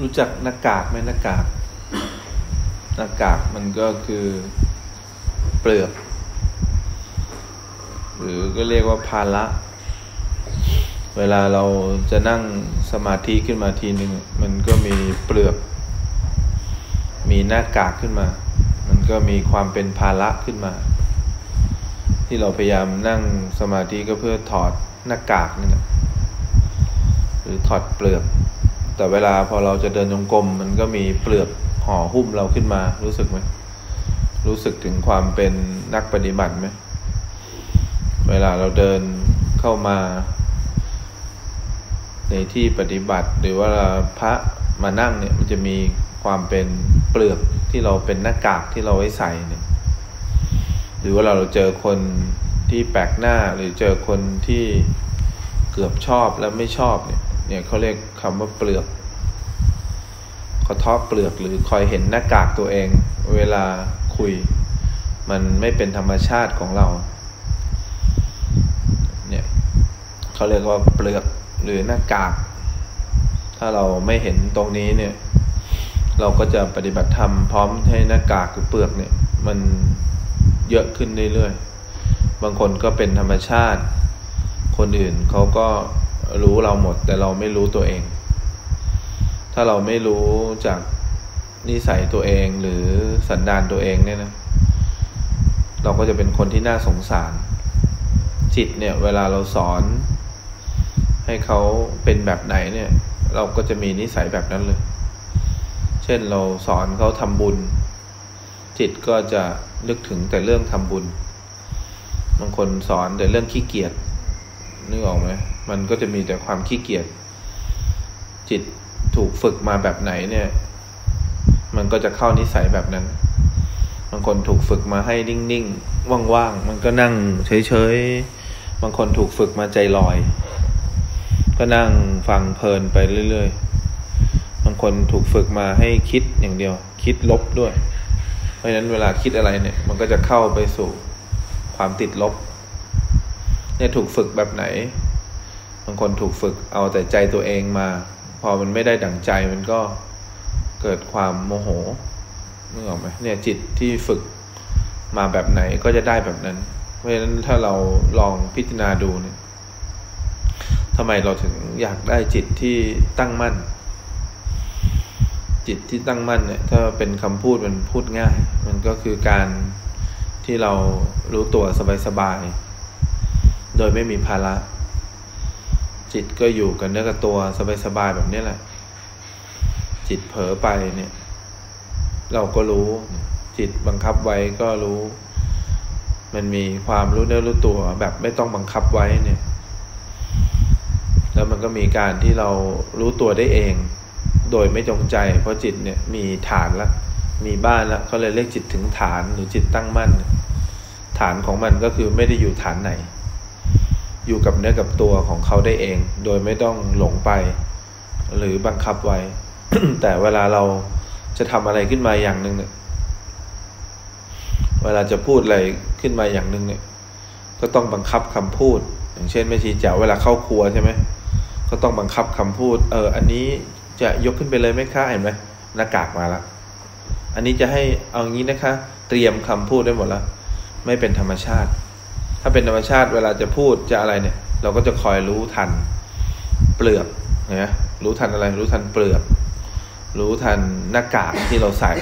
รู้จักหน้ากากไหมหน้ากากหน้ากากมันก็คือเปลือก หรือก็เรียกว่าภาระเวลาเราจะนั่งสมาธิขึ้นมาทีหนึ่งมันก็มีเปลือก มีหน้ากากขึ้นมา มันก็มีความเป็นภาระขึ้นมา ที่เราพยายามนั่งสมาธิก็เพื่อถอดหน้ากากนี่นะหรือถอดเปลือก แต่เวลาพอเราจะเดินจงกรมมันก็มีเปลือกห่อหุ้มเราขึ้นมา รู้สึกไหมรู้สึกถึงความเป็นนักปฏิบัติไหมเวลาเราเดินเข้ามา ในที่ปฏิบัติ หรือว่าพระมานั่งเนี่ย มันจะมีความเป็นเปลือกที่เราเป็นหน้ากากที่เราไว้ใส่เนี่ย หรือว่าเราเจอคนที่แปลกหน้าหรือเจอคนที่เกือบชอบแล้วไม่ชอบเนี่ย เนี่ยเขาเรียกคำว่าเปลือกเขาทอเปลือกหรือคอยเห็นหน้ากากตัวเอง เวลาคุย มันไม่เป็นธรรมชาติของเรา เนี่ยเขาเรียกว่าเปลือกหรือหน้ากาก ถ้าเราไม่เห็นตรงนี้เนี่ย เราก็จะปฏิบัติธรรมพร้อมให้หน้ากากหรือเปลือกเนี่ย มันเยอะขึ้นเรื่อยๆบางคนก็เป็นธรรมชาติ คนอื่นเขาก็ รู้เราหมด แต่เราไม่รู้ตัวเอง ถ้าเราไม่รู้จากนิสัยตัวเองหรือสันดานตัวเองเนี่ยนะเราก็จะเป็นคนที่น่าสงสาร จิตเนี่ย เวลาเราสอน ให้เขาเป็นแบบไหนเนี่ย เราก็จะมีนิสัยแบบนั้นเลย เช่นเราสอนเขาทำบุญ จิตก็จะนึกถึงแต่เรื่องทำบุญบางคนสอนแต่เรื่องขี้เกียจนึกออกไหม มันก็จะมีแต่ความขี้เกียจจิตถูกฝึกมาแบบไหนเนี่ย มันก็จะเข้านิสัยแบบนั้น บางคนถูกฝึกมาให้นิ่งๆ ว่างๆ มันก็นั่งเฉยๆ บางคนถูกฝึกมาใจลอย ก็นั่งฟังเพลินไปเรื่อยๆ บางคนถูกฝึกมาให้คิดอย่างเดียว คิดลบด้วย เพราะฉะนั้นเวลาคิดอะไรเนี่ย มันก็จะเข้าไปสู่ความติดลบ เนี่ยถูกฝึกแบบไหนางคนถูกฝึกเอาแต่ใจตัวเองมา พอมันไม่ได้ดั่งใจมันก็เกิดความโมโหนึกออกไหมเนี่ยจิตที่ฝึกมาแบบไหนก็จะได้แบบนั้น เพราะฉะนั้นถ้าเราลองพิจารณาดูเนี่ยทำไมเราถึงอยากได้จิตที่ตั้งมั่น จิตที่ตั้งมั่นเนี่ย ถ้าเป็นคำพูดมันพูดง่าย มันก็คือการที่เรารู้ตัวสบายๆโดยไม่มีภาระ จิตก็อยู่กันเนื้อกับตัวสบายๆแบบนี้แหละ จิตเผลอไปเนี่ย เราก็รู้ จิตบังคับไว้ก็รู้ มันมีความรู้เนื้อรู้ตัวแบบไม่ต้องบังคับไว้เนี่ย แล้วมันก็มีการที่เรารู้ตัวได้เอง โดยไม่จงใจ เพราะจิตเนี่ยมีฐานล้วมีบ้านล้วเขาเลยเรียกจิตถึงฐานหรือจิตตั้งมั่น ฐานของมันก็คือไม่ได้อยู่ฐานไหน อยู่กับเนื้อกับตัวของเขาได้เอง โดยไม่ต้องหลงไป หรือบังคับไว้ แต่เวลาเราจะทำอะไรขึ้นมาอย่างหนึ่งเนี่ยเวลาจะพูดอะไรขึ้นมาอย่างหนึ่งเนี่ย ก็ต้องบังคับคำพูด อย่างเช่นไม่ชี้แจวเวลาเข้าครัวใช่ไหมก็ต้องบังคับคำพูด เออ อันนี้จะยกขึ้นไปเลยไหมคะเห็นไหมหน้ากากมาแล้วอันนี้จะให้เอางี้นะคะ เตรียมคำพูดได้หมดแล้ว ไม่เป็นธรรมชาติ ถ้าเป็นธรรมชาติเวลาจะพูดจะอะไรเนี่ย เราก็จะคอยรู้ทันเปลือกนะรู้ทันอะไร รู้ทันเปลือก รู้ทันหน้ากากที่เราใส่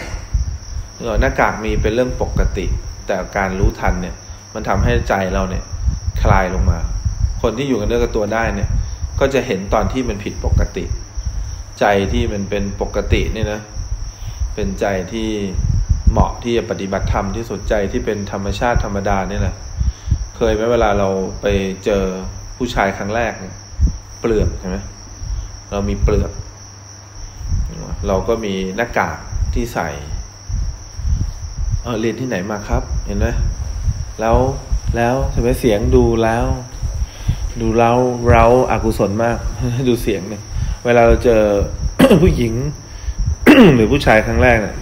หน้ากากมีเป็นเรื่องปกติ แต่การรู้ทันเนี่ย มันทำให้ใจเราเนี่ย คลายลงมา คนที่อยู่กับเนื้อกับตัวได้เนี่ย ก็จะเห็นตอนที่มันผิดปกติ ใจที่มันเป็นปกตินี่นะ เป็นใจที่เหมาะที่จะปฏิบัติธรรมที่สุดใจที่เป็นธรรมชาติธรรมดาเนี่แหละ เคยไหมเวลาเราไปเจอผู้ชายครั้งแรกเนี่ย เปลือกใช่ไหมเรามีเปลือกเราก็มีหน้ากากที่ใส่เออเรียนที่ไหนมาครับ เห็นไหมแล้วแล้วใช่ไหมเสียงดูแล้ว ดูเราเราอากุศลมาก ดูเสียงเนี่ย เวลาเราเจอผู้หญิง หรือผู้ชายครั้งแรกเนี่ย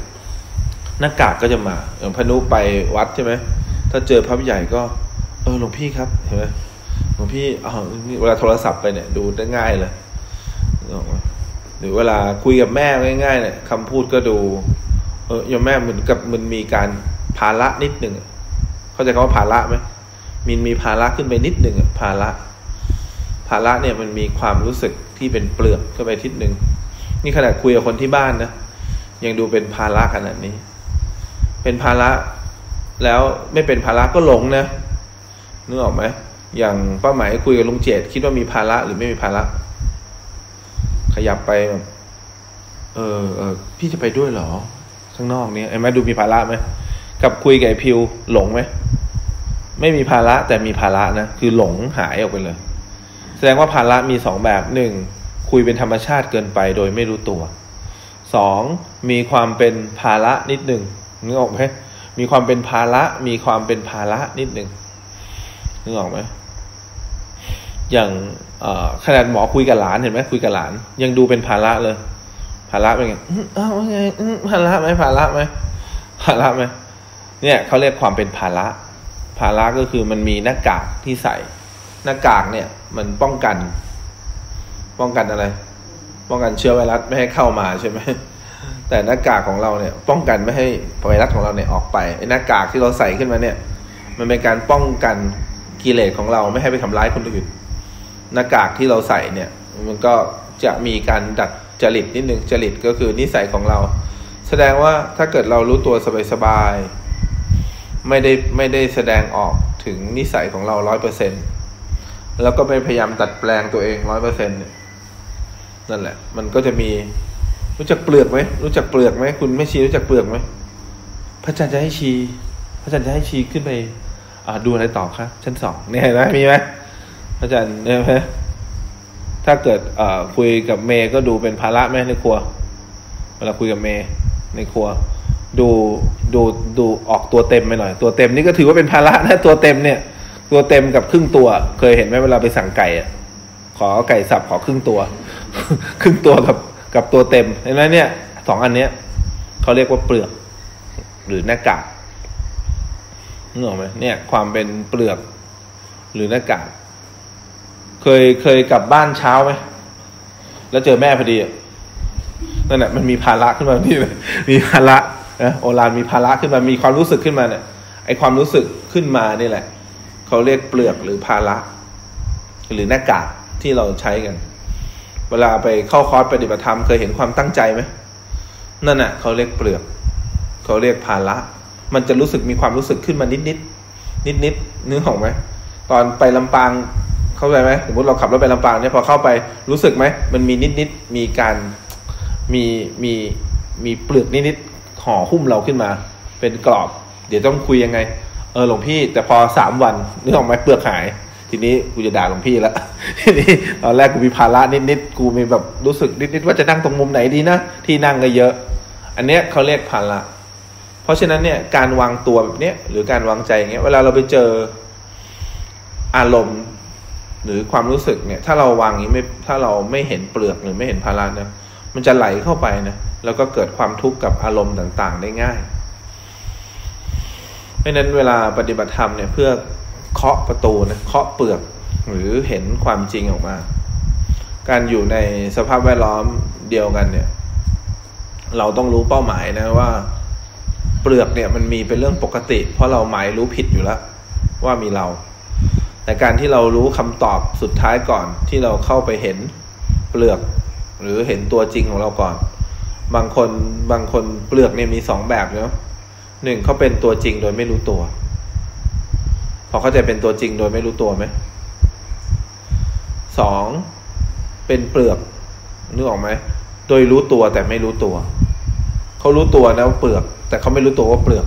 หน้ากากก็จะมาอย่างพนุไปวัดใช่ไหมถ้าเจอพระใหญ่ก็ เออหลวงพี่ครับเห็นไหมหลวงพี่อ๋อเวลาโทรศัพท์ไปเนี่ยดูได้ง่ายเลยหรือเวลาคุยกับแม่ง่ายๆเนี่ยคำพูดก็ดู เออยมแม่เหมือนกับมันมีการภาระนิดหนึ่งเข้าใจคำว่าภาระไหมมินมีภาระขึ้นไปนิดหนึ่งภาระภาระเนี่ยมันมีความรู้สึกที่เป็นเปลือกขึ้นไปทิศหนึ่งนี่ขนาดคุยกับคนที่บ้านนะยังดูเป็นภาระขนาดนี้ เป็นภาระแล้วไม่เป็นภาระก็หลงนะ นึกออกไหมอย่างป้าหมายคุยกับลุงเจตคิดว่ามีภาระหรือไม่มีภาระ ขยับไป เออเออพี่จะไปด้วยเหรอ ข้างนอกเนี้ยไอ้แม่ดูมีภาระไหมกับคุยกับไอ้พิวหลงไหมไม่มีภาระแต่มีภาระนะคือหลงหายออกไปเลย แสดงว่าภาระมีสองแบบหนึ่งคุยเป็นธรรมชาติเกินไปโดยไม่รู้ตัวสองมีความเป็นภาระนิดหนึ่งนึกออกไหมมีความเป็นภาระมีความเป็นภาระนิดหนึ่ง นึกออกไหมอย่างขนาดหมอคุยกับหลานเห็นไหมคุยกับหลาน ยังดูเป็นภาระเลยภาระเป็นไงอ้าวไงภาระไหมภาระไหมภาระไหมเนี่ยเขาเรียกความเป็นภาระภาระก็คือมันมีหน้ากากที่ใส่ หน้ากากเนี่ย มันป้องกัน ป้องกันอะไร ป้องกันเชื้อไวรัสไม่ให้เข้ามาใช่ไหมแต่หน้ากากของเราเนี่ย ป้องกันไม่ให้ไวรัสของเราเนี่ยออกไปไอ้หน้ากากที่เราใส่ขึ้นมาเนี่ย มันเป็นการป้องกัน กิเลสของเราไม่ให้ไปทำร้ายคนอื่น หน้ากากที่เราใส่เนี่ย มันก็จะมีการดัดจริตนิดนึงจริตก็คือนิสัยของเรา แสดงว่าถ้าเกิดเรารู้ตัวสบายๆไม่ได้ไม่ได้แสดงออกถึงนิสัยของเราร้อยเปอร์เซ็นแล้วก็ไม่พยายามดัดแปลงตัวเองร้อยเปอร์เซ็นเนี่ยนั่นแหละ มันก็จะมีรู้จักเปลือกไหมรู้จักเปลือกไหมคุณไม่ชีรู้จักเปลือกไหมพระอาจารย์จะให้ชี พระอาจารย์จะให้ชีขึ้นไป ดูอะไรต่อครับชั้นสองเนี่ยนะมีไหมอาจารย์เนี่ยไหมถ้าเกิดเอ่อคุยกับเมย์ก็ดูเป็นภาระไหมในครัว เวลาคุยกับเมย์ในครัว ดูดูดูออกตัวเต็มไปหน่อย ตัวเต็มนี่ก็ถือว่าเป็นภาระนะตัวเต็มเนี่ย ตัวเต็มกับครึ่งตัว เคยเห็นไหมเวลาไปสั่งไก่อะขอไก่สับขอครึ่งตัว ครึ่งตัวกับกับตัวเต็มเห็นไหมเนี่ยสองอันเนี้ยเขาเรียกว่าเปลือกหรือหน้ากาก นึกออกไหมเนี่ย ความเป็นเปลือกหรือหน้ากากเคยเคยกลับบ้านเช้าไหมแล้วเจอแม่พอดีนั่นแหละมันมีภาระขึ้นมาที่มีภาระนะโอรานมีภาระขึ้นมามีความรู้สึกขึ้นมาเนี่ยไอความรู้สึกขึ้นมานี่แหละเขาเรียกเปลือกหรือภาระหรือหน้ากากที่เราใช้กัน เวลาไปเข้าคอร์สปฏิบัติธรรมเคยเห็นความตั้งใจไหมนั่นแหะเขาเรียกเปลือก เขาเรียกภาระ มันจะรู้สึกมีความรู้สึกขึ้นมานิดนิดนิดนิดนึกออกไหมตอนไปลำปางเข้าใจไหมสมมติเราขับรถไปลำปางเนี่ยพอเข้าไปรู้สึกไหมมันมีนิดนิดมีการมีมีมีเปลือกนิดนิดห่อหุ้มเราขึ้นมา เป็นกรอบ เดี๋ยวต้องคุยยังไง เออหลวงพี่ แต่พอสามวันนึกออกไหมเปลือกหาย ทีนี้กูจะด่าหลวงพี่แล้วทีนี้ตอนแรกกูมีภาระนิดนิดกูมีแบบรู้สึกนิดนิดว่าจะนั่งตรงมุมไหนดีนะที่นั่งก็เยอะ อันเนี้ยเขาเรียกภาระ เพราะฉะนั้นเนี่ยการวางตัวแบบเนี้ยหรือการวางใจอย่างเงี้ยเวลาเราไปเจออารมณ์หรือความรู้สึกเนี่ย ถ้าเราวางนี้ไม่ถ้าเราไม่เห็นเปลือกหรือไม่เห็นภาระเนี่ยมันจะไหลเข้าไปนะแล้วก็เกิดความทุกข์กับอารมณ์ต่าง ๆ ได้ง่ายเพราะนั้นเวลาปฏิบัติธรรมเนี่ยเพื่อเคาะประตูนะเคาะเปลือกหรือเห็นความจริงออกมา การอยู่ในสภาพแวดล้อมเดียวกันเนี่ย เราต้องรู้เป้าหมายนะว่า เปลือกเนี่ยมันมีเป็นเรื่องปกติ เพราะเราหมายรู้ผิดอยู่แล้ว ว่ามีเรา แต่การที่เรารู้คำตอบสุดท้ายก่อนที่เราเข้าไปเห็นเปลือก หรือเห็นตัวจริงของเราก่อน บางคนบางคนเปลือกเนี่ยมีสองแบบเนาะหนึ่งเขาเป็นตัวจริงโดยไม่รู้ตัว พอเข้าใจเป็นตัวจริงโดยไม่รู้ตัวไหมสองเป็นเปลือกนึกออกไหมโดยรู้ตัวแต่ไม่รู้ตัว เขารู้ตัวนะว่าเปลือก แต่เขาไม่รู้ตัวว่าเปลือก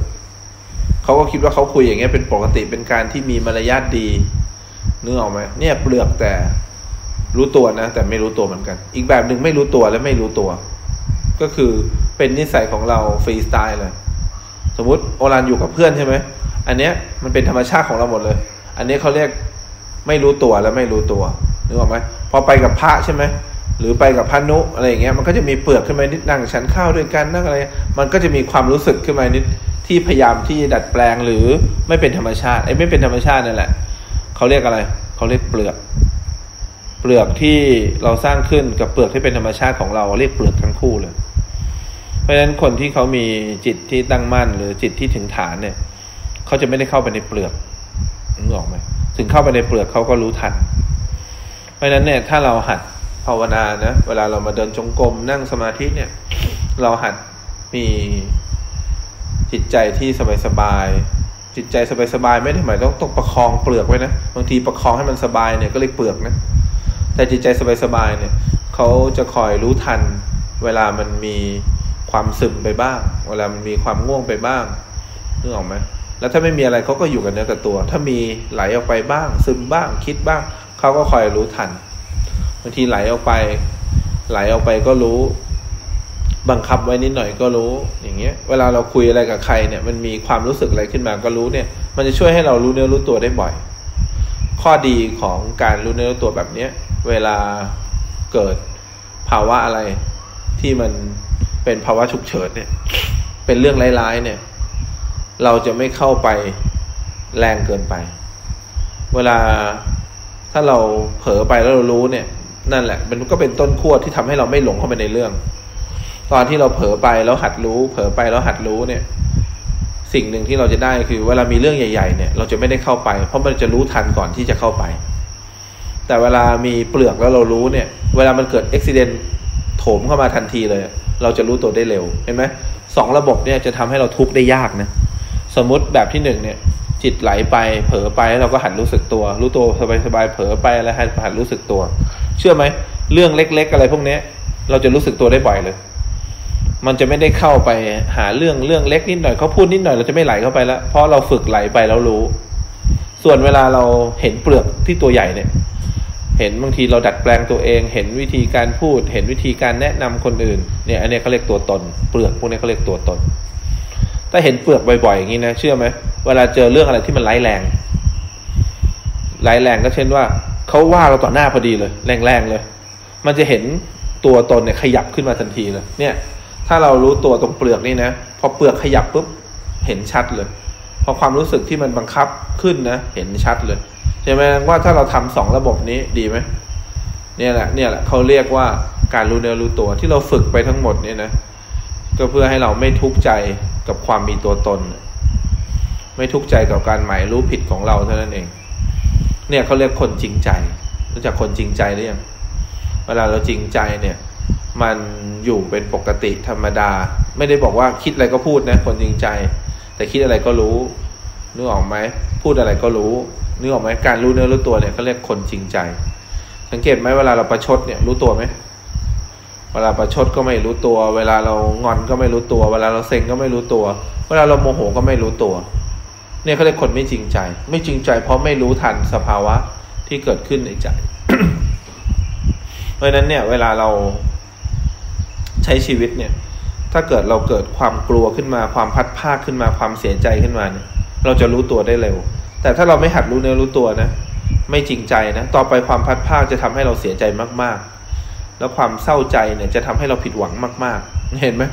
เขาก็คิดว่าเขาคุยอย่างเงี้ยเป็นปกติเป็นการที่มีมารยาทดีนึกออกไหมเนี่ยเปลือกแต่รู้ตัวนะ แต่ไม่รู้ตัวเหมือนกัน อีกแบบหนึ่งไม่รู้ตัวและไม่รู้ตัว ก็คือเป็นนิสัยของเราฟรีสไตล์เลย สมมุติโอรานอยู่กับเพื่อนใช่ไหมอันเนี้ยมันเป็นธรรมชาติของเราหมดเลย อันนี้เขาเรียกไม่รู้ตัวและไม่รู้ตัวนึกออกไหมพอไปกับพระใช่ไหม หรือไปกับพระนุอะไรอย่างเงี้ยมันก็จะมีเปลือกขึ้นมานิดนั่งฉันข้าวด้วยกันนั่งอะไร มันก็จะมีความรู้สึกขึ้นมานิดที่พยายามที่ดัดแปลงหรือไม่เป็นธรรมชาติไอ้ไม่เป็นธรรมชาตินั่นแหละเขาเรียกอะไรเขาเรียกเปลือก เปลือกที่เราสร้างขึ้นกับเปลือกที่เป็นธรรมชาติของเราเรียกเปลือกทั้งคู่เลย เพราะฉะนั้นคนที่เขามีจิตที่ตั้งมั่น หรือจิตที่ถึงฐานเนี่ยเขาจะไม่ได้เข้าไปในเปลือกนึกออกไหมถึงเข้าไปในเปลือกเขาก็รู้ทัน เพราะฉะนั้นเนี่ยถ้าเราหัด ภาวนานะเวลาเรามาเดินจงกรมนั่งสมาธิเนี่ย เราหัดมีจิตใจที่สบายๆจิตใจสบายๆไม่ได้หมายต้องต้องประคองเปลือกไว้นะบางทีประคองให้มันสบายเนี่ยก็เลยเปลือกนะ แต่จิตใจสบายๆเนี่ยเขาจะคอยรู้ทัน เวลามันมีความซึมไปบ้าง เวลามันมีความง่วงไปบ้างนึกออกไหมแล้วถ้าไม่มีอะไรเขาก็อยู่กันเนื้อกับตัว ถ้ามีไหลออกไปบ้าง ซึมบ้างคิดบ้างเขาก็คอยรู้ทัน บางทีไหลออกไป ไหลออกไปก็รู้ บังคับไว้นิดหน่อยก็รู้ อย่างเงี้ย เวลาเราคุยอะไรกับใครเนี่ย มันมีความรู้สึกอะไรขึ้นมาก็รู้เนี่ย มันจะช่วยให้เรารู้เนื้อรู้ตัวได้บ่อย ข้อดีของการรู้เนื้อรู้ตัวแบบเนี้ย เวลาเกิดภาวะอะไรที่มันเป็นภาวะฉุกเฉินเนี่ย เป็นเรื่องร้ายๆเนี่ย เราจะไม่เข้าไปแรงเกินไป เวลาถ้าเราเผลอไปแล้วเรารู้เนี่ย นั่นแหละ มันก็เป็นต้นขั้วที่ทำให้เราไม่หลงเข้าไปในเรื่อง ตอนที่เราเผลอไปแล้วหัดรู้ เผลอไปแล้วหัดรู้เนี่ย สิ่งหนึ่งที่เราจะได้คือเวลามีเรื่องใหญ่ ๆ เนี่ย เราจะไม่ได้เข้าไป เพราะมันจะรู้ทันก่อนที่จะเข้าไป แต่เวลามีเปลือกแล้วเรารู้เนี่ย เวลามันเกิดอุบิเหตุโถมเข้ามาทันทีเลย เราจะรู้ตัวได้เร็วเห็นไหมสองระบบเนี่ยจะทำให้เราทุกข์ได้ยากนะสมมุติแบบที่หนึ่งเนี่ย จิตไหลไปเผลอไปแล้วเราก็หัดรู้สึกตัว รู้ตัวสบายๆเผลอไปแล้วหัดรู้สึกตัว เชื่อไหมเรื่องเล็ก ๆ อะไรพวกนี้เราจะรู้สึกตัวได้บ่อยเลย มันจะไม่ได้เข้าไปหาเรื่องเรื่องเล็กนิดหน่อยเขาพูดนิดหน่อยเราจะไม่ไหลเข้าไปแล้วเพราะเราฝึกไหลไปแล้วรู้ ส่วนเวลาเราเห็นเปลือกที่ตัวใหญ่เนี่ย เห็นบางทีเราดัดแปลงตัวเอง เห็นวิธีการพูด เห็นวิธีการแนะนำคนอื่น เนี่ยอันนี้เขาเรียกตัวตน เปลือกพวกนี้เขาเรียกตัวตน ถ้าเห็นเปลือกบ่อยๆอย่างนี้นะเชื่อไหมเวลาเจอเรื่องอะไรที่มันร้ายแรงร้ายแรงก็เช่นว่า เขาว่าเราต่อหน้าพอดีเลย แรงๆเลย มันจะเห็นตัวตนเนี่ยขยับขึ้นมาทันทีเลย เนี่ย ถ้าเรารู้ตัวตรงเปลือกนี่นะพอเปลือกขยับปุ๊บเห็นชัดเลย พอความรู้สึกที่มันบังคับขึ้นนะเห็นชัดเลยใช่ไหมว่าถ้าเราทำสองระบบนี้ดีไหมเนี่ยแหละเนี่ยแหละเขาเรียกว่าการรู้เนื้อรู้ตัวที่เราฝึกไปทั้งหมดเนี่ยนะก็เพื่อให้เราไม่ทุกข์ใจกับความมีตัวตน ไม่ทุกข์ใจกับการหมายรู้ผิดของเราเท่านั้นเอง เนี่ยเขาเรียกคนจริงใจรู้จักคนจริงใจหรือยังเวลาเราจริงใจเนี่ย มันอยู่เป็นปกติธรรมดา ไม่ได้บอกว่าคิดอะไรก็พูดนะ คนจริงใจ แต่คิดอะไรก็รู้นึกออกไหมพูดอะไรก็รู้นึกออกไหมการรู้เนื้อรู้ตัวเนี่ยเขาเรียกคนจริงใจ สังเกตไหมเวลาเราประชดเนี่ยรู้ตัวไหมเวลาประชดก็ไม่รู้ตัว เวลาเรางอนก็ไม่รู้ตัว เวลาเราเซ็งก็ไม่รู้ตัว เวลาเราโมโหก็ไม่รู้ตัว เนี่ยเขาเรียกคนไม่จริงใจ ไม่จริงใจเพราะไม่รู้ทันสภาวะที่เกิดขึ้นในใจ เพราะนั้นเนี่ย เวลาเราใช้ชีวิตเนี่ย ถ้าเกิดเราเกิดความกลัวขึ้นมาความพัดภาคขึ้นมาความเสียใจขึ้นมาเนี่ย เราจะรู้ตัวได้เร็ว แต่ถ้าเราไม่หัดรู้เนื้อรู้ตัวนะไม่จริงใจนะต่อไปความพัดภาคจะทำให้เราเสียใจมาก ๆ แล้วความเศร้าใจเนี่ยจะทำให้เราผิดหวังมาก ๆ เห็นไหม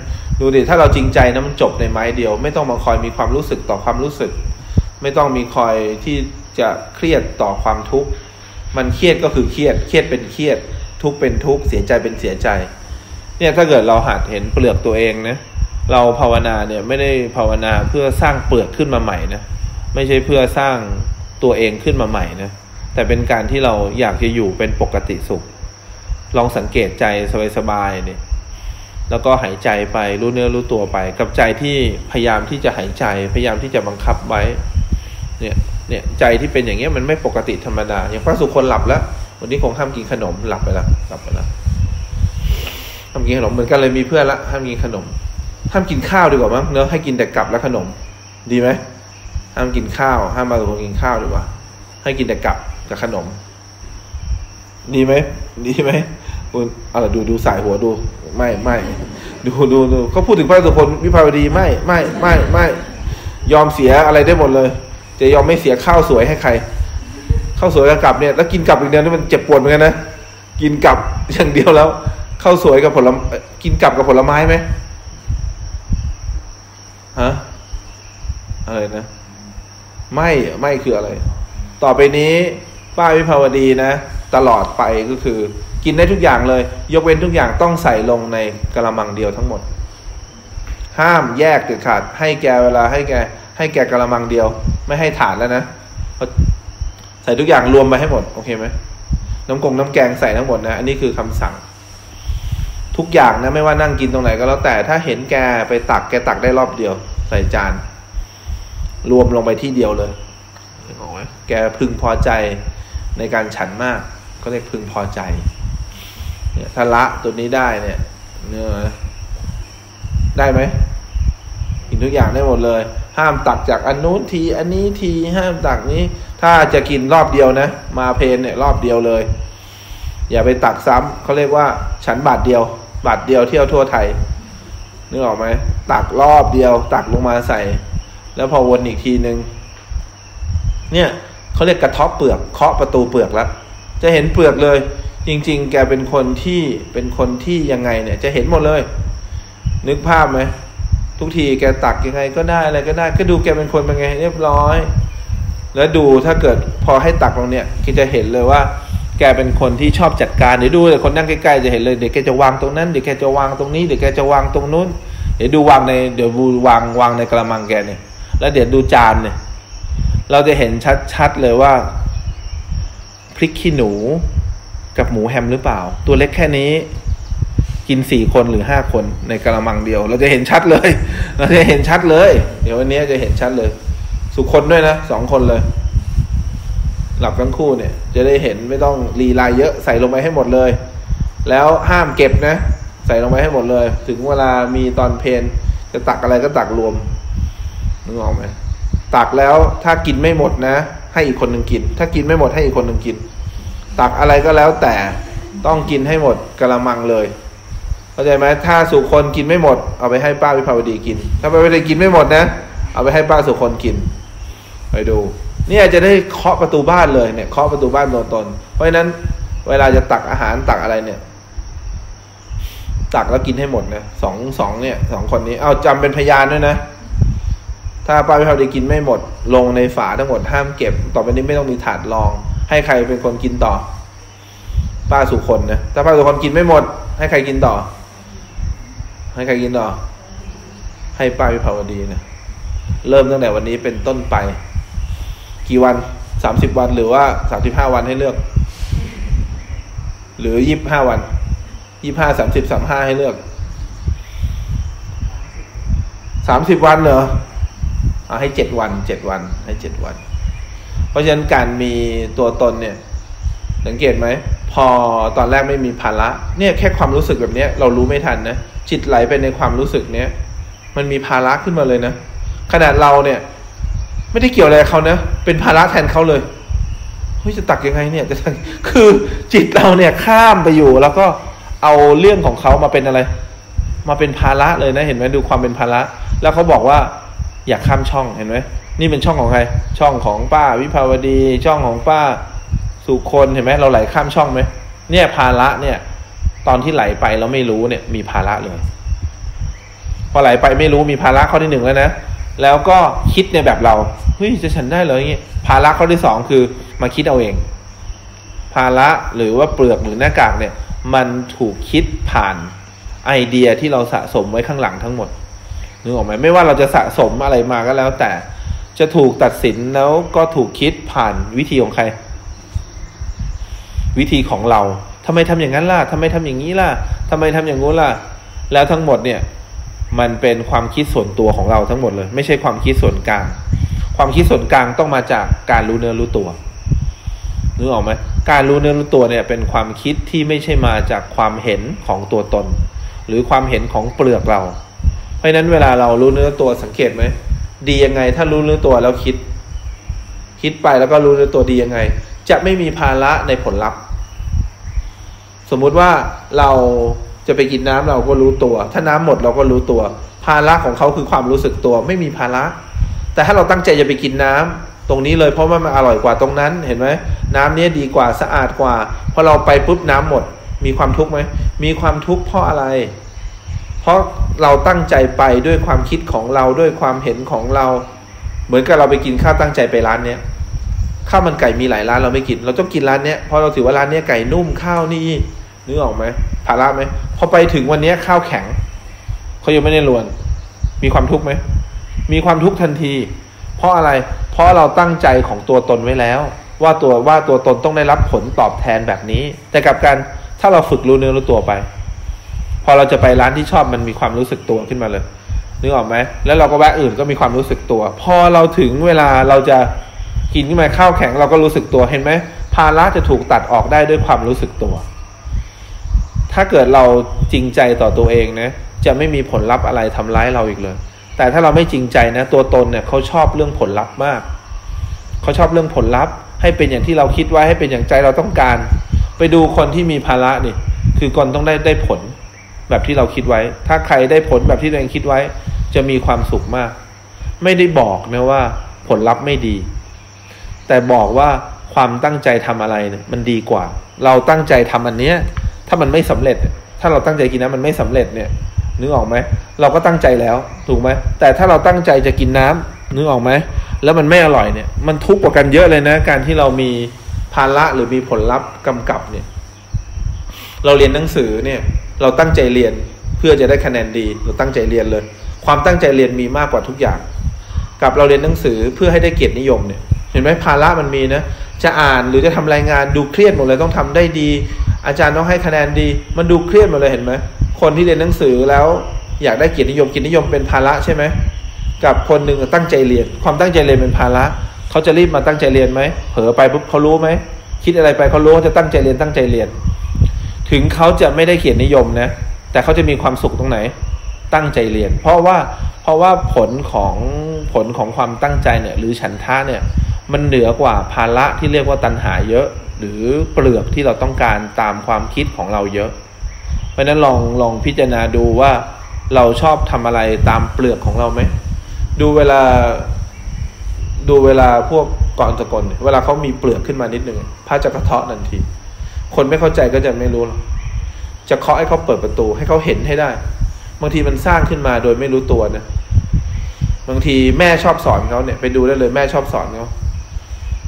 ดูดิถ้าเราจริงใจนะมันจบในไม้เดียว ไม่ต้องมาคอยมีความรู้สึกต่อความรู้สึก ไม่ต้องมีคอยที่จะเครียดต่อความทุกข์ มันเครียดก็คือเครียด เครียดเป็นเครียด ทุกข์เป็นทุกข์เสียใจเป็นเสียใจ เนี่ยถ้าเกิดเราหัดเห็นเปลือกตัวเองนะเราภาวนาเนี่ยไม่ได้ภาวนาเพื่อสร้างเปลือกขึ้นมาใหม่นะไม่ใช่เพื่อสร้างตัวเองขึ้นมาใหม่นะแต่เป็นการที่เราอยากจะอยู่เป็นปกติสุข ลองสังเกตใจสบายๆเนี่ยแล้วก็หายใจไปรู้เนื้อรู้ตัวไป กับใจที่พยายามที่จะหายใจ พยายามที่จะบังคับไว้ เนี่ยเนี่ยใจที่เป็นอย่างเงี้ยมันไม่ปกติธรรมดา อย่างพระสุคนหลับแล้ว วันนี้คงห้ามกินขนมหลับไปแล้วหลับไปแล้วห้ามกินขนมเหมือนกันเลยมีเพื่อนละห้ามกินขนมห้ามกินข้าวดีกว่ามั้งเนอะให้กินแต่กลับและขนม ดีไหมห้ามกินข้าว ห้ามมาสุคนกินข้าวดีกว่า ให้กินแต่กลับกับขนม ดีไหมดีไหมคุณเอาละดูดูสายหัวดู ไม่ไม่ดูดูดูเขาพูดถึงพระสุคนวิภาวดีไม่ไม่ไม่ไม่ยอมเสียอะไรได้หมดเลย จะยอมไม่เสียข้าวสวยให้ใคร ข้าวสวยกับกลับเนี่ยแล้วกินกลับอีกเดียวนี่มันเจ็บปวดเหมือนกันนะกินกลับอย่างเดียวแล้วข้าวสวยกับผลไม้กินกลับกับผลไม้ไหมฮะอะไรนะ ไม่ไม่คืออะไร ต่อไปนี้ป้าวิภาวดีนะ ตลอดไปก็คือ กินได้ทุกอย่างเลย ยกเว้นทุกอย่างต้องใส่ลงในกระมังเดียวทั้งหมด ห้ามแยกเด็ดขาด ให้แกเวลาให้แก ให้แกกระมังเดียว ไม่ให้ถาดแล้วนะใส่ทุกอย่างรวมไปให้หมด โอเคไหมน้ำกงน้ำแกงใส่ทั้งหมดนะอันนี้คือคำสั่ง ทุกอย่างนะไม่ว่านั่งกินตรงไหนก็แล้วแต่ถ้าเห็นแกไปตักแกตักได้รอบเดียว ใส่จาน รวมลงไปที่เดียวเลยเห็นไหมแกพึงพอใจในการฉันมาก ก็เรียกพึงพอใจเนี่ยถ้าละตัวนี้ได้เนี่ยเนื้อ ได้ไหมกินทุกอย่างได้หมดเลย ห้ามตักจากอันนู้นที อันนี้ทีห้ามตักนี้ ถ้าจะกินรอบเดียวนะ มาเพนเนี่ยรอบเดียวเลย อย่าไปตักซ้ำเขาเรียกว่า ฉันบาทเดียว บาทเดียวเที่ยวทั่วไทยนึกออกไหมตักรอบเดียว ตักลงมาใส่ แล้วพอวนอีกทีหนึ่งเนี่ยเขาเรียกกระทบเปลือกเคาะประตูเปลือกแล้วจะเห็นเปลือกเลย จริง ๆ แกเป็นคนที่เป็นคนที่ยังไงเนี่ย จะเห็นหมดเลย นึกภาพไหมทุกทีแกตักยังไงก็ได้อะไรก็ได้ ก็ดูแกเป็นคนเป็นไงเรียบร้อย แล้วดูถ้าเกิดพอให้ตักตรงเนี้ยก็จะเห็นเลยว่า แกเป็นคนที่ชอบจัดการเดี๋ยวดูเลยคนนั่งใกล้ๆจะเห็นเลยเดี๋ยวแกจะวางตรงนั้นเดี๋ยวแกจะวางตรงนี้เดี๋ยวแกจะวางตรงนู้น เดี๋ยวดูวางในเดี๋ยวดูวางวางในกระมังแกเนี่ย แล้วเดี๋ยวดูจานเนี่ย เราจะเห็นชัดๆเลยว่าพริกขี้หนูกับหมูแฮมหรือเปล่า ตัวเล็กแค่นี้ กินสี่คนหรือห้าคนในกระมังเดียว เราจะเห็นชัดเลย เราจะเห็นชัดเลย เดี๋ยววันนี้จะเห็นชัดเลย สุคนด้วยนะสองคนเลย หลับทั้งคู่เนี่ย จะได้เห็นไม่ต้องรีลายเยอะใส่ลงไปให้หมดเลย แล้วห้ามเก็บนะ ใส่ลงไปให้หมดเลย ถึงเวลามีตอนเพนจะตักอะไรก็ตักรวมนึกออกไหมตักแล้วถ้ากินไม่หมดนะ ให้อีกคนหนึ่งกิน ถ้ากินไม่หมดให้อีกคนหนึ่งกิน ตักอะไรก็แล้วแต่ต้องกินให้หมดกระมังเลย เข้าใจไหมถ้าสุคนกินไม่หมด เอาไปให้ป้าวิภาวดีกิน ถ้าป้าวิภาวดีกินไม่หมดนะ เอาไปให้ป้าสุคนกิน ไปดู เนี่ยจะได้เคาะประตูบ้านเลยเนี่ยเคาะประตูบ้านตัวตน เพราะฉะนั้นเวลาจะตักอาหารตักอะไรเนี่ย ตักแล้วกินให้หมดนะสองสองเนี่ยสองคนนี้เอาจำเป็นพยานด้วยนะ ถ้าป้าวิภาวดีกินไม่หมด ลงในฝาทั้งหมดห้ามเก็บ ต่อไปนี้ไม่ต้องมีถาดรอง ให้ใครเป็นคนกินต่อ ป้าสุคนนะถ้าป้าสุคนกินไม่หมด ให้ใครกินต่อ ให้ใครกินต่อ ให้ป้าวิภาวดีนะเริ่มตั้งแต่วันนี้เป็นต้นไป กี่วันสามสิบวันหรือว่าสามสิบห้าวันให้เลือก หรือยี่บห้าวันยี่ห้าสามสิบสามห้าให้เลือกสามสิบวันเหรอเอาให้เจ็ดวันเจ็ดวัน ให้เจ็ดวัน เพราะฉะนั้นการมีตัวตนเนี่ย สังเกตไหม พอตอนแรกไม่มีภาระเนี่ยแค่ความรู้สึกแบบนี้เรารู้ไม่ทันนะ จิตไหลไปในความรู้สึกเนี้ย มันมีภาระขึ้นมาเลยนะ ขนาดเราเนี่ย ไม่ได้เกี่ยวอะไรเขานะ เป็นภาระแทนเขาเลยเฮ้ยจะตักยังไงเนี่ยจะตักคือจิตเราเนี่ยข้ามไปอยู่ แล้วก็เอาเรื่องของเขามาเป็นอะไร มาเป็นภาระเลยนะ เห็นไหมดูความเป็นภาระ แล้วเขาบอกว่า อยากข้ามช่องเห็นไหมนี่เป็นช่องของใคร ช่องของป้าวิภาวดี ช่องของป้าสุคนเห็นไหมเราไหลข้ามช่องไหมเนี่ยภาระเนี่ย ตอนที่ไหลไปเราไม่รู้เนี่ยมีภาระเลย พอไหลไปไม่รู้มีภาระข้อที่หนึ่งแล้วนะแล้วก็คิดในแบบเราเฮ้ยจะฉันได้เหรออย่างงี้ยภาระข้อที่สองคือมาคิดเอาเอง ภาระหรือว่าเปลือกหรือหน้ากากเนี่ย มันถูกคิดผ่านไอเดียที่เราสะสมไว้ข้างหลังทั้งหมดนึกออกไหมไม่ว่าเราจะสะสมอะไรมาก็แล้ว แต่จะถูกตัดสินแล้วก็ถูกคิดผ่านวิธีของใคร วิธีของเรา ทำไมทำอย่างนั้นล่ะทำไมทำอย่างนี้ล่ะทำไมทำอย่างงู้นล่ะ แล้วทั้งหมดเนี่ย มันเป็นความคิดส่วนตัวของเราทั้งหมดเลย ไม่ใช่ความคิดส่วนกลาง ความคิดส่วนกลางต้องมาจากการรู้เนื้อรู้ตัวนึกออกไหมการรู้เนื้อรู้ตัวเนี่ยเป็นความคิดที่ไม่ใช่มาจากความเห็นของตัวตน หรือความเห็นของเปลือกเรา เพราะฉะนั้นเวลาเรารู้เนื้อตัวสังเกตไหมดียังไง ถ้ารู้เนื้อตัวแล้วคิด คิดไปแล้วก็รู้เนื้อตัวดียังไง จะไม่มีภาระในผลลัพธ์ สมมุติว่าเราจะไปกินน้ำเราก็รู้ตัว ถ้าน้ำหมดเราก็รู้ตัว ภาระของเขาคือความรู้สึกตัวไม่มีภาระ แต่ถ้าเราตั้งใจจะไปกินน้ำตรงนี้เลยเพราะว่ามันอร่อยกว่าตรงนั้นเห็นไหมน้ำนี้ดีกว่าสะอาดกว่าพอเราไปปุ๊บน้ำหมด มีความทุกข์ไหมมีความทุกข์เพราะอะไร เพราะเราตั้งใจไปด้วยความคิดของเราด้วยความเห็นของเรา เหมือนกับเราไปกินข้าวตั้งใจไปร้านเนี้ย ข้าวมันไก่มีหลายร้านเราไม่กิน เราต้องกินร้านเนี้ยเพราะเราถือว่าร้านเนี้ยไก่นุ่มข้าวนี่นึกออกไหมภาระไหมพอไปถึงวันเนี้ยข้าวแข็งเขายังไม่ได้รวน มีความทุกข์ไหมมีความทุกข์ทันที เพราะอะไร เพราะเราตั้งใจของตัวตนไว้แล้ว ว่าตัวว่าตัวตนต้องได้รับผลตอบแทนแบบนี้ แต่กับการถ้าเราฝึกรู้เนื้อรู้ตัวไป พอเราจะไปร้านที่ชอบมันมีความรู้สึกตัวขึ้นมาเลยนึกออกไหมแล้วเราก็แวะอื่นก็มีความรู้สึกตัว พอเราถึงเวลาเราจะ กินขึ้นมาข้าวแข็งเราก็รู้สึกตัวเห็นไหมภาระจะถูกตัดออกได้ด้วยความรู้สึกตัว ถ้าเกิดเราจริงใจต่อตัวเองนะจะไม่มีผลลัพธ์อะไรทำร้ายเราอีกเลย แต่ถ้าเราไม่จริงใจนะ ตัวตนเนี่ยเขาชอบเรื่องผลลัพธ์มากเขาชอบเรื่องผลลัพธ์ ให้เป็นอย่างที่เราคิดไว้ให้เป็นอย่างใจเราต้องการ ไปดูคนที่มีภาระนี่คือคนต้องได้ได้ผลแบบที่เราคิดไว้ ถ้าใครได้ผลแบบที่ตัวเองคิดไว้ จะมีความสุขมาก ไม่ได้บอกนะว่าผลลัพธ์ไม่ดี แต่บอกว่าความตั้งใจทำอะไรเนี่ยมันดีกว่า เราตั้งใจทำอันเนี้ย ถ้ามันไม่สำเร็จ ถ้าเราตั้งใจกินน้ำมันไม่สำเร็จเนี่ยนึกออกไหมเราก็ตั้งใจแล้วถูกไหมแต่ถ้าเราตั้งใจจะกินน้ำนึกออกไหมแล้วมันไม่อร่อยเนี่ย มันทุกข์กว่ากันเยอะเลยนะ การที่เรามีภาระหรือมีผลลัพธ์กำกับเนี่ย เราเรียนหนังสือเนี่ย เราตั้งใจเรียนเพื่อจะได้คะแนนดี เราตั้งใจเรียนเลย ความตั้งใจเรียนมีมากกว่าทุกอย่าง กับเราเรียนหนังสือเพื่อให้ได้เกียรตินิยมเนี่ย ห็นไหมภาระมันมีนะ จะอ่านหรือจะทำรายงานดูเครียดหมดเลยต้องทำได้ดี อาจารย์ต้องให้คะแนนดี มันดูเครียดหมดเลยเห็นไหมคนที่เรียนหนังสือแล้วอยากได้เกียรตินิยมเกียรตินิยมเป็นภาระใช่ไหมกับคนหนึ่งตั้งใจเรียน ความตั้งใจเรียนเป็นภาระเขาจะรีบมาตั้งใจเรียนไหมเผลอไปปุ๊บเขารู้ไหมคิดอะไรไปเขารู้เขาจะตั้งใจเรียนตั้งใจเรียน ถึงเขาจะไม่ได้เกียรตินิยมนะ แต่เขาจะมีความสุขตรงไหน ตั้งใจเรียน เพราะว่าเพราะว่าผลของผลของความตั้งใจเนี่ย หรือฉันทะเนี่ย มันเหนือกว่าภาระที่เรียกว่าตัณหาเยอะ หรือเปลือกที่เราต้องการตามความคิดของเราเยอะ เพราะฉะนั้นลองลองพิจารณาดูว่าเราชอบทำอะไรตามเปลือกของเราไหมดูเวลาดูเวลาพวกกรสกลเวลาเขามีเปลือกขึ้นมานิดหนึ่งพระจะกระเทาะทันที คนไม่เข้าใจก็จะไม่รู้หรอกจะเคาะให้เขาเปิดประตู ให้เขาเห็นให้ได้ บางทีมันสร้างขึ้นมาโดยไม่รู้ตัวนะบางทีแม่ชอบสอนเขาเนี่ย ไปดูได้เลยแม่ชอบสอนเขา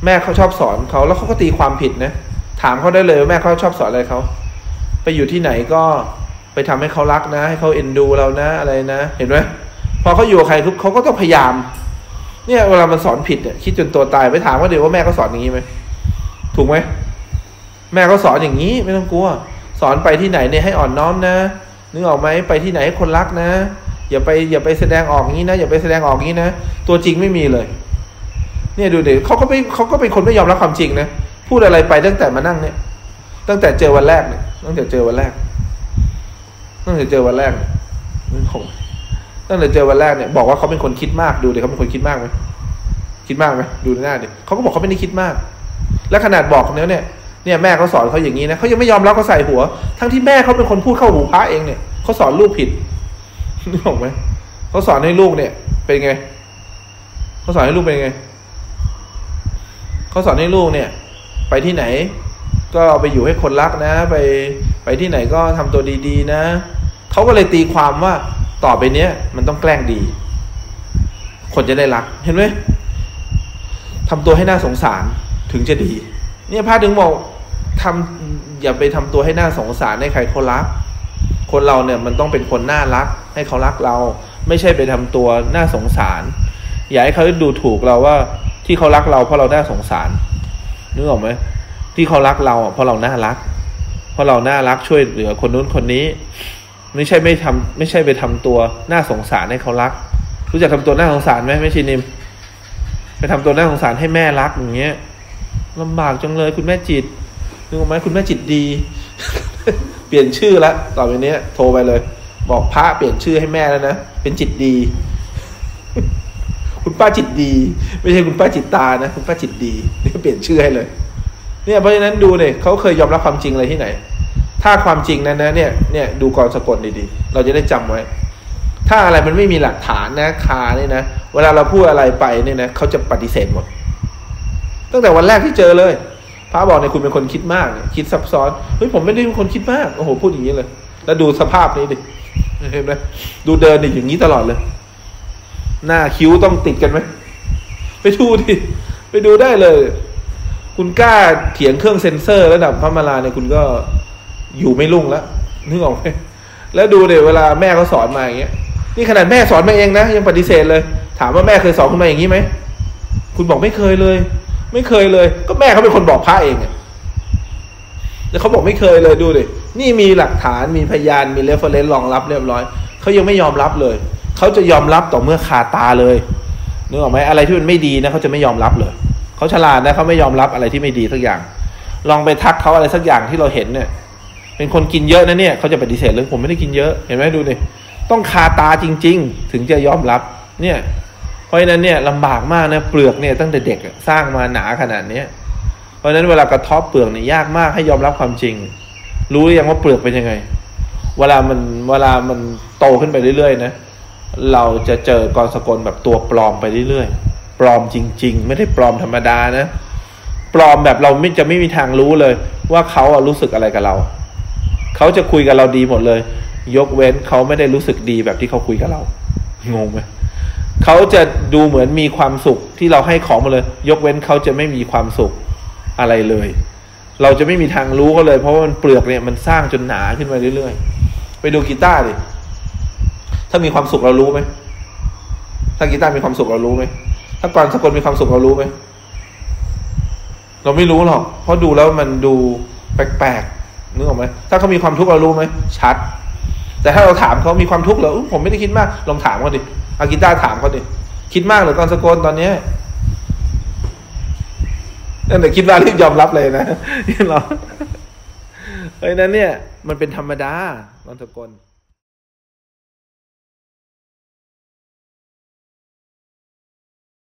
แม่เขาชอบสอนเขาแล้วเขาก็ตีความผิดนะ ถามเขาได้เลยว่าแม่เขาชอบสอนอะไรเขาไปอยู่ที่ไหนก็ไปทำให้เขารักนะ ให้เขาเอ็นดูเรานะอะไรนะ เห็นไหมพอเขาอยู่กับใครทุกเขาก็ต้องพยายาม เนี่ยเวลามันสอนผิดเนี่ยคิดจนตัวตายไปถามว่าเดี๋ยวว่าแม่เขาสอนอย่างนี้ไหมถูกไหมแม่เขาสอนอย่างนี้ไม่ต้องกลัว สอนไปที่ไหนเนี่ยให้อ่อนน้อมนะนึกออกไหมไปที่ไหนให้คนรักนะ อย่าไปอย่าไปแสดงออกอย่างนี้นะอย่าไปแสดงออกอย่างนี้นะตัวจริงไม่มีเลย เนี่ยดูเดี๋ยวเขาก็ไม่เขาก็เป็นคนไม่ยอมรับความจริงนะพูดอะไรไปตั้งแต่มานั่งเนี่ย ตั้งแต่เจอวันแรกเนี่ยตั้งแต่เจอวันแรกตั้งแต่เจอวันแรกเนี่ยตั้งแต่เจอวันแรกเนี่ยบอกว่าเขาเป็นคนคิดมากดูเดี๋ยวเขาเป็นคนคิดมากไหมคิดมากไหมดูหน้าดิเขาก็บอกเขาไม่ได้คิดมาก และขนาดบอกเนี่ยเนี่ยเนี่ยแม่เขาสอนเขาอย่างนี้นะเขายังไม่ยอมรับเขาใส่หัว ทั้งที่แม่เขาเป็นคนพูดเข้าหูพระเองเนี่ยเขาสอนลูกผิดนึกออกไหมเขาสอนให้ลูกเนี่ย เป็นไงเขาสอนให้ลูกเป็นไง เขาสอนให้ลูกเนี่ย ไปที่ไหน ก็ไปอยู่ให้คนรักนะ ไปไปที่ไหนก็ทำตัวดี ๆ นะเขาก็เลยตีความว่าต่อไปเนี้ยมันต้องแกล้งดี คนจะได้รักเห็นไหมทำตัวให้น่าสงสารถึงจะดี เนี่ยพระถึงบอกทำอย่าไปทำตัวให้น่าสงสารให้ใครเขารัก คนเราเนี่ยมันต้องเป็นคนน่ารัก ให้เขารักเรา ไม่ใช่ไปทำตัวน่าสงสาร อย่าให้เขาดูถูกเราว่า ที่เขารักเราเพราะเราน่าสงสารนึกออกไหมที่เขารักเราเพราะเราน่ารัก เพราะเราน่ารักช่วยเหลือคนนู้นคนนี้ ไม่ใช่ไม่ทำไม่ใช่ไปทำตัวน่าสงสารให้เขารัก รู้จักทำตัวน่าสงสารไหมไม่ชินิม ไปทำตัวน่าสงสารให้แม่รักอย่างเงี้ยลำบากจังเลยคุณแม่จิตนึกออกไหมคุณแม่จิตดี เปลี่ยนชื่อแล้วต่อไปนี้โทรไปเลย บอกพระเปลี่ยนชื่อให้แม่แล้วนะเป็นจิตดี คุณป้าจิตดี ไม่ใช่คุณป้าจิตตานะ คุณป้าจิตดีเนี่ยเปลี่ยนชื่อให้เลย เนี่ยเพราะฉะนั้นดูเนี่ยเขาเคยยอมรับความจริงอะไรที่ไหน ถ้าความจริงนั้นนะเนี่ยเนี่ยดูกรสะกดดีๆ เราจะได้จำไว้ ถ้าอะไรมันไม่มีหลักฐานนะคาเนี่ยนะเวลาเราพูดอะไรไปเนี่ยนะเขาจะปฏิเสธหมด ตั้งแต่วันแรกที่เจอเลยพระบอกเนี่ยคุณเป็นคนคิดมาก คิดซับซ้อนเฮ้ยผมไม่ได้เป็นคนคิดมากโอ้โหพูดอย่างนี้เลย แล้วดูสภาพนี้ดิเห็นไหมดูเดินดิอย่างนี้ตลอดเลย หน้าคิ้วต้องติดกันไหมไปดูดิไปดูได้เลย คุณกล้าเถียงเครื่องเซ็นเซอร์ ระดับพระมาลาเนี่ยคุณก็อยู่ไม่รุ่งแล้วนึกออกไหมแล้วดูเดี๋ยวเวลาแม่เขาสอนมาอย่างเงี้ยนี่ขนาดแม่สอนมาเองนะ ยังปฏิเสธเลย ถามว่าแม่เคยสอนคุณมาอย่างนี้ไหมคุณบอกไม่เคยเลย ไม่เคยเลย ก็แม่เขาเป็นคนบอกพระเองอะแต่เขาบอกไม่เคยเลยดูดินี่มีหลักฐานมีพยานมีเรฟเฟอเรนซ์รองรับเรียบร้อยเขายังไม่ยอมรับเลย เขาจะยอมรับต่อเมื่อคาตาเลยนึกออกไหมอะไรที่มันไม่ดีนะเขาจะไม่ยอมรับเลยเขาฉลาดนะเขาไม่ยอมรับอะไรที่ไม่ดีสักอย่าง ลองไปทักเขาอะไรสักอย่างที่เราเห็นเนี่ย เป็นคนกินเยอะนะเนี่ยเขาจะปฏิเสธเลยผมไม่ได้กินเยอะเห็นไหมดูดิต้องคาตาจริง ๆ ถึงจะยอมรับเนี่ยเพราะฉะนั้นเนี่ยลำบากมากนะเปลือกเนี่ยตั้งแต่เด็กสร้างมาหนาขนาดเนี้ยเพราะฉะนั้นเวลากระทบเปลือกเนี่ยยากมากให้ยอมรับความจริง รู้หรือยังว่าเปลือกเป็นยังไง เวลามันเวลามันโตขึ้นไปเรื่อยๆนะ เราจะเจอกรสกลแบบตัวปลอมไปเรื่อยๆ ปลอมจริง ๆ ไม่ได้ปลอมธรรมดานะ ปลอมแบบเราไม่จะไม่มีทางรู้เลย ว่าเขาอะรู้สึกอะไรกับเรา เขาจะคุยกับเราดีหมดเลย ยกเว้นเขาไม่ได้รู้สึกดีแบบที่เขาคุยกับเรา งงไหมเขาจะดูเหมือนมีความสุขที่เราให้ของมาเลย ยกเว้นเขาจะไม่มีความสุขอะไรเลย เราจะไม่มีทางรู้เขาเลย เพราะว่ามันเปลือกเนี่ยมันสร้างจนหนาขึ้นมาเรื่อยๆ ไปดูกีตาร์ดิ ถ้ามีความสุขเรารู้ไหมถ้ากีตาร์มีความสุขเรารู้ไหมถ้ากรสกลมีความสุขเรารู้ไหมเราไม่รู้หรอก เพราะดูแล้วมันดูแปลกๆนึกออกไหมถ้าเขามีความทุกข์เรารู้ไหมชัด แต่ถ้าเราถามเขามีความทุกข์เหรออุ๊ยผมไม่ได้คิดมากลองถามเขาดิอากีตาร์ถามเขาดิคิดมากเหรือกรสกลตอนเนี้ยนั่นแต่คิดว่ารีบยอมรับเลยนะนี่เราเพราะนั้นเนี่ย มันเป็นธรรมดากรสกล